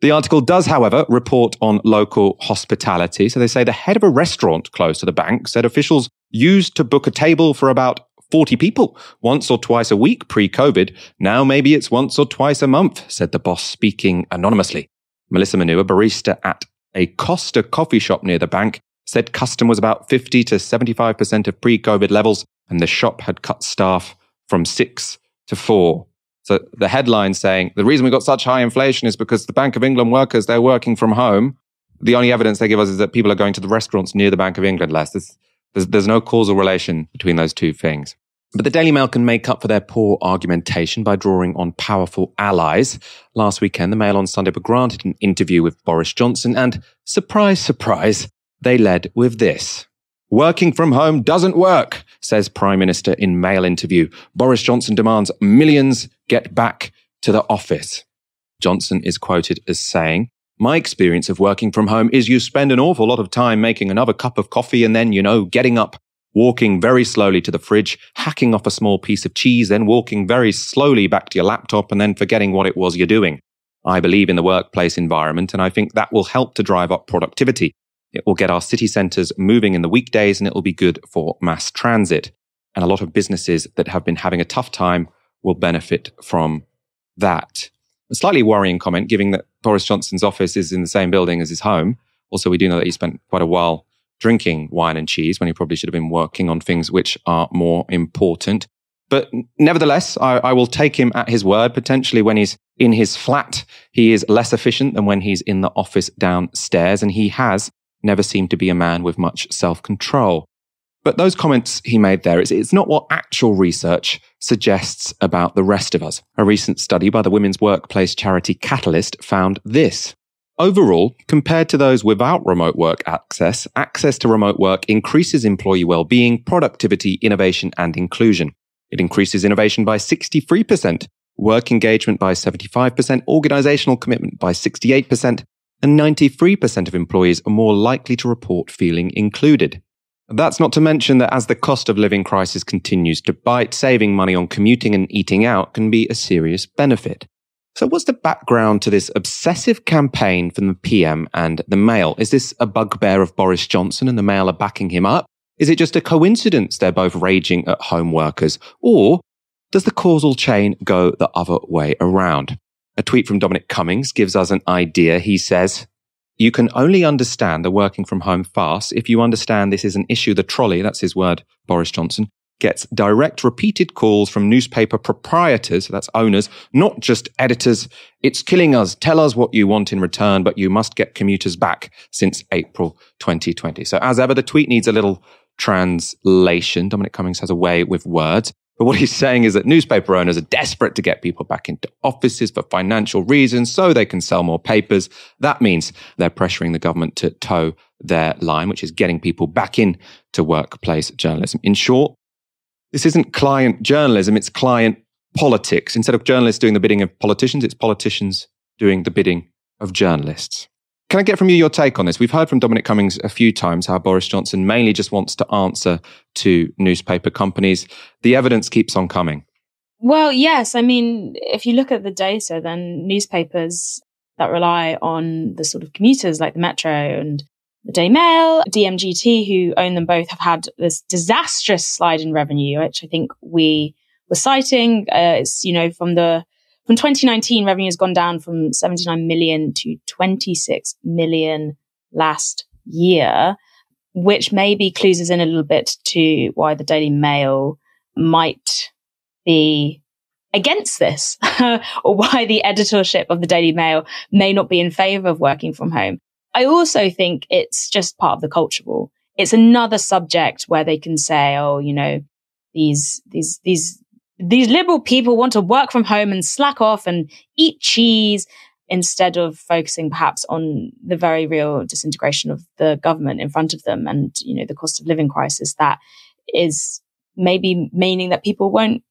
The article does, however, report on local hospitality. So they say the head of a restaurant close to the bank said officials used to book a table for about 40 people once or twice a week pre COVID. Now maybe it's once or twice a month, said the boss speaking anonymously. Melissa Manu, a barista at a Costa coffee shop near the bank, said custom was about 50 to 75% of pre COVID levels, and the shop had cut staff from six to four. So the headline saying the reason we got such high inflation is because the Bank of England workers, they're working from home. The only evidence they give us is that people are going to the restaurants near the Bank of England less. There's, there's, there's no causal relation between those two things. But the Daily Mail can make up for their poor argumentation by drawing on powerful allies. Last weekend, the Mail on Sunday were granted an interview with Boris Johnson, and surprise, surprise, they led with this. Working from home doesn't work, says Prime Minister in Mail interview. Boris Johnson demands millions get back to the office. Johnson is quoted as saying, my experience of working from home is you spend an awful lot of time making another cup of coffee and then, you know, getting up walking very slowly to the fridge, hacking off a small piece of cheese, then walking very slowly back to your laptop and then forgetting what it was you're doing. I believe in the workplace environment and I think that will help to drive up productivity. It will get our city centres moving in the weekdays and it will be good for mass transit. And a lot of businesses that have been having a tough time will benefit from that. A slightly worrying comment, given that Boris Johnson's office is in the same building as his home. Also, we do know that he spent quite a while drinking wine and cheese when he probably should have been working on things which are more important. But nevertheless, I, I, will take him at his word. Potentially, when he's in his flat, he is less efficient than when he's in the office downstairs. And he has never seemed to be a man with much self control. But those comments he made there, it's, it's not what actual research suggests about the rest of us. A recent study by the women's workplace charity Catalyst found this. Overall, compared to those without remote work access, access to remote work increases employee well-being, productivity, innovation, and inclusion. It increases innovation by 63%, work engagement by 75%, organizational commitment by 68%, and 93% of employees are more likely to report feeling included. That's not to mention that as the cost of living crisis continues to bite, saving money on commuting and eating out can be a serious benefit. So, what's the background to this obsessive campaign from the PM and the Mail? Is this a bugbear of Boris Johnson and the Mail are backing him up? Is it just a coincidence they're both raging at home workers? Or does the causal chain go the other way around? A tweet from Dominic Cummings gives us an idea. He says, You can only understand the working from home farce if you understand this is an issue the trolley, that's his word, Boris Johnson, gets direct repeated calls from newspaper proprietors, that's owners, not just editors. It's killing us. Tell us what you want in return, but you must get commuters back since April 2020. So as ever, the tweet needs a little translation. Dominic Cummings has a way with words. But what he's saying is that newspaper owners are desperate to get people back into offices for financial reasons so they can sell more papers. That means they're pressuring the government to toe their line, which is getting people back in to workplace journalism. In short, this isn't client journalism, it's client politics. Instead of journalists doing the bidding of politicians, it's politicians doing the bidding of journalists. Can I get from you your take on this? We've heard from Dominic Cummings a few times how Boris Johnson mainly just wants to answer to newspaper companies. The evidence keeps on coming. Well, yes. I mean, if you look at the data, then newspapers that rely on the sort of commuters like the Metro and the Daily Mail, DMGT, who own them both, have had this disastrous slide in revenue, which I think we were citing. Uh, it's, you know, from the, from 2019, revenue has gone down from 79 million to 26 million last year, which maybe clues us in a little bit to why the Daily Mail might be against this or why the editorship of the Daily Mail may not be in favor of working from home. I also think it's just part of the culture war. It's another subject where they can say, oh, you know, these, these, these, these liberal people want to work from home and slack off and eat cheese instead of focusing perhaps on the very real disintegration of the government in front of them and, you know, the cost of living crisis that is maybe meaning that people won't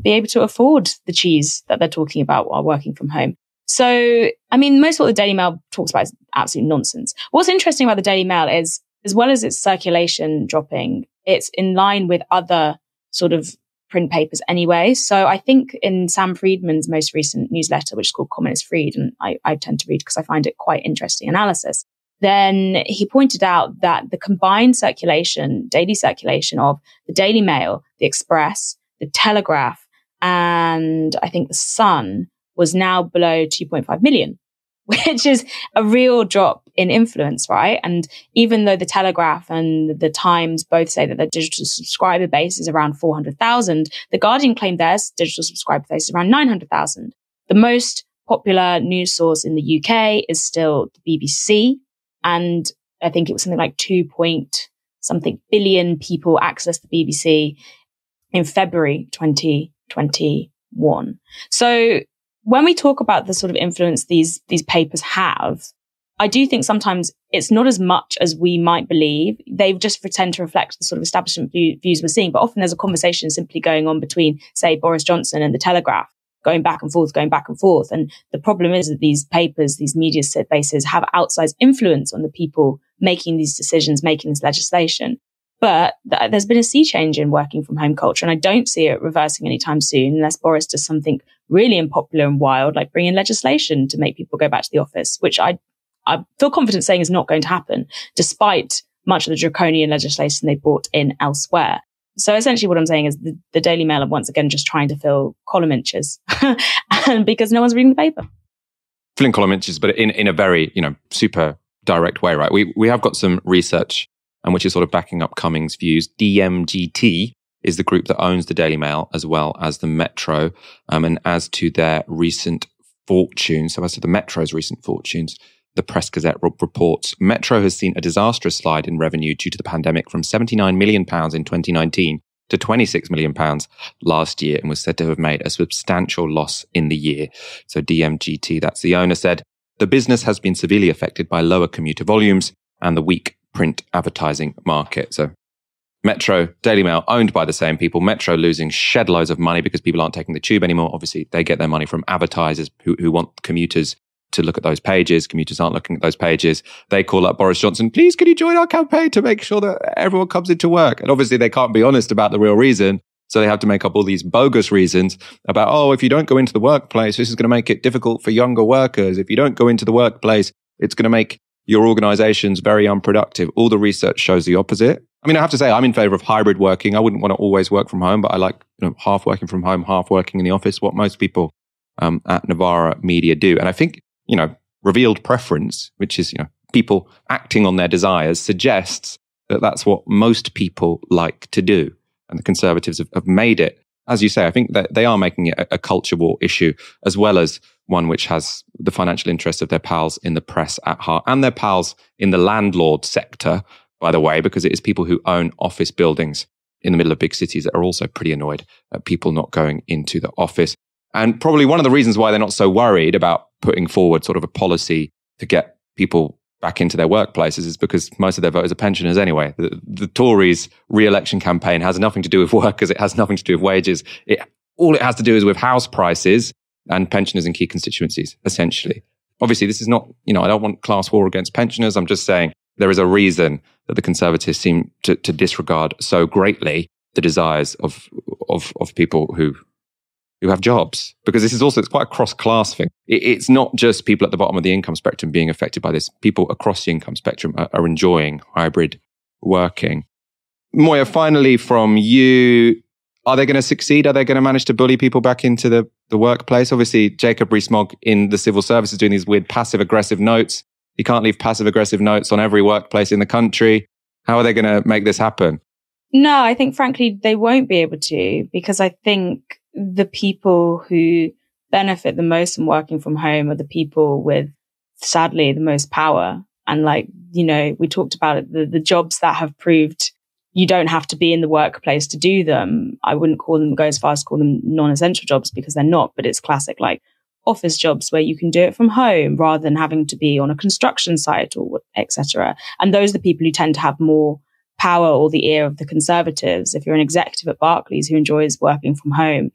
be able to afford the cheese that they're talking about while working from home. So, I mean, most of what the Daily Mail talks about is absolute nonsense. What's interesting about the Daily Mail is, as well as its circulation dropping, it's in line with other sort of print papers anyway. So I think in Sam Freedman's most recent newsletter, which is called Comment is Freed, and I, I tend to read because I find it quite interesting analysis, then he pointed out that the combined circulation, daily circulation of the Daily Mail, the Express, the Telegraph, and I think the Sun was now below 2.5 million, which is a real drop in influence, right? And even though the Telegraph and the Times both say that their digital subscriber base is around 400,000, the Guardian claimed their digital subscriber base is around 900,000. The most popular news source in the UK is still the BBC. And I think it was something like 2 point something billion people accessed the BBC in February 2021. So when we talk about the sort of influence these, these papers have, I do think sometimes it's not as much as we might believe. They just pretend to reflect the sort of establishment views we're seeing, but often there's a conversation simply going on between, say, Boris Johnson and the Telegraph, going back and forth, going back and forth. And the problem is that these papers, these media bases have outsized influence on the people making these decisions, making this legislation. But th- there's been a sea change in working from home culture, and I don't see it reversing anytime soon unless Boris does something really unpopular and wild, like bringing legislation to make people go back to the office, which I, I feel confident saying is not going to happen, despite much of the draconian legislation they brought in elsewhere. So essentially what I'm saying is the, the Daily Mail are once again just trying to fill column inches and because no one's reading the paper. Filling column inches, but in, in a very, you know, super direct way, right? We, we have got some research and which is sort of backing up Cummings' views. DMGT is the group that owns the Daily Mail as well as the Metro. Um, and as to their recent fortunes, so as to the Metro's recent fortunes, the Press Gazette reports Metro has seen a disastrous slide in revenue due to the pandemic from 79 million pounds in 2019 to 26 million pounds last year and was said to have made a substantial loss in the year. So DMGT, that's the owner said, the business has been severely affected by lower commuter volumes and the weak print advertising market. So Metro, Daily Mail, owned by the same people. Metro losing shed loads of money because people aren't taking the tube anymore. Obviously, they get their money from advertisers who, who want commuters to look at those pages. Commuters aren't looking at those pages. They call up Boris Johnson, please, can you join our campaign to make sure that everyone comes into work? And obviously they can't be honest about the real reason. So they have to make up all these bogus reasons about, oh, if you don't go into the workplace, this is going to make it difficult for younger workers. If you don't go into the workplace, it's going to make your organizations very unproductive. All the research shows the opposite. I mean, I have to say, I'm in favor of hybrid working. I wouldn't want to always work from home, but I like you know, half working from home, half working in the office, what most people um, at Novara Media do. And I think you know, revealed preference, which is, you know, people acting on their desires, suggests that that's what most people like to do. And the Conservatives have, have made it, as you say, I think that they are making it a, a culture war issue, as well as one which has the financial interests of their pals in the press at heart and their pals in the landlord sector, by the way, because it is people who own office buildings in the middle of big cities that are also pretty annoyed at people not going into the office. And probably one of the reasons why they're not so worried about putting forward sort of a policy to get people back into their workplaces is because most of their voters are pensioners anyway. The, the Tories' re-election campaign has nothing to do with workers. It has nothing to do with wages. It, all it has to do is with house prices and pensioners in key constituencies, essentially. Obviously, this is not, you know, I don't want class war against pensioners. I'm just saying there is a reason that the Conservatives seem to, to disregard so greatly the desires of, of, of people who who have jobs because this is also it's quite a cross class thing. It, it's not just people at the bottom of the income spectrum being affected by this. People across the income spectrum are, are enjoying hybrid working. Moya finally from you are they going to succeed? Are they going to manage to bully people back into the, the workplace? Obviously jacob rees-mogg in the civil service is doing these weird passive aggressive notes. You can't leave passive aggressive notes on every workplace in the country. How are they going to make this happen? No i think frankly they won't be able to because i think the people who benefit the most from working from home are the people with, sadly, the most power. And like, you know, we talked about it, the, the jobs that have proved you don't have to be in the workplace to do them. I wouldn't call them, go as far as call them non-essential jobs because they're not, but it's classic like office jobs where you can do it from home rather than having to be on a construction site or etc. And those are the people who tend to have more power or the ear of the conservatives. If you're an executive at Barclays who enjoys working from home,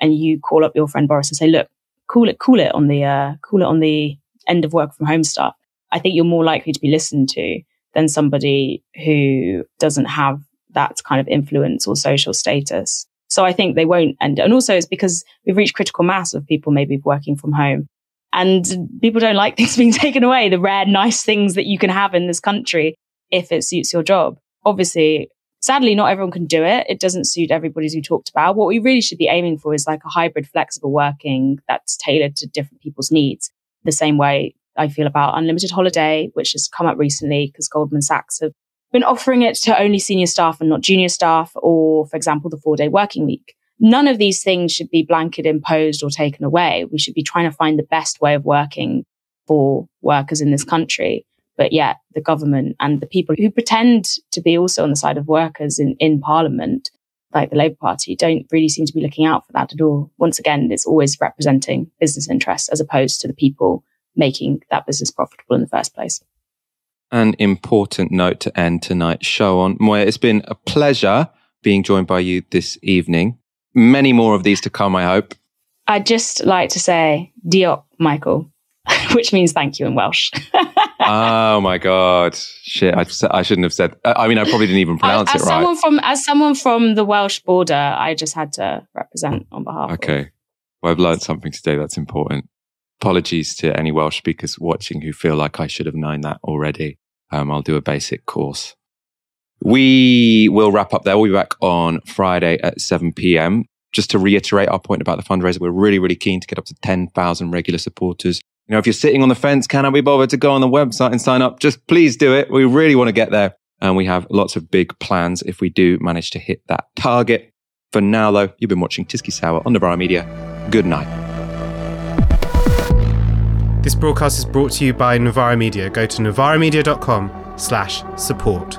and you call up your friend Boris and say, look, cool it, cool it on the, uh, cool it on the end of work from home stuff. I think you're more likely to be listened to than somebody who doesn't have that kind of influence or social status. So I think they won't end. And also it's because we've reached critical mass of people maybe working from home and people don't like things being taken away, the rare, nice things that you can have in this country if it suits your job. Obviously, Sadly, not everyone can do it. It doesn't suit everybody as we talked about. What we really should be aiming for is like a hybrid flexible working that's tailored to different people's needs. The same way I feel about unlimited holiday, which has come up recently because Goldman Sachs have been offering it to only senior staff and not junior staff, or for example, the four day working week. None of these things should be blanket imposed or taken away. We should be trying to find the best way of working for workers in this country. But yet the government and the people who pretend to be also on the side of workers in, in parliament, like the Labour Party, don't really seem to be looking out for that at all. Once again, it's always representing business interests as opposed to the people making that business profitable in the first place. An important note to end tonight's show on. Moya, it's been a pleasure being joined by you this evening. Many more of these to come, I hope. I'd just like to say, Diolch, Michael, which means thank you in Welsh. oh my god! Shit, I, I, shouldn't have said. I mean, I probably didn't even pronounce as, as it right. Someone from, as someone from the Welsh border, I just had to represent on behalf. Okay, of... well, I've learned something today that's important. Apologies to any Welsh speakers watching who feel like I should have known that already. Um, I'll do a basic course We will wrap up there. We'll be back on Friday at 7 p.m. Just to reiterate our point about the fundraiser, we're really, really keen to get up to 10,000 regular supporters. You know, if you're sitting on the fence, can I be bothered to go on the website and sign up? Just please do it. We really want to get there. And we have lots of big plans if we do manage to hit that target. For now, though, you've been watching Tysky Sour on Novara Media. Good night. This broadcast is brought to you by Novara Media. Go to novaramedia.com slash support.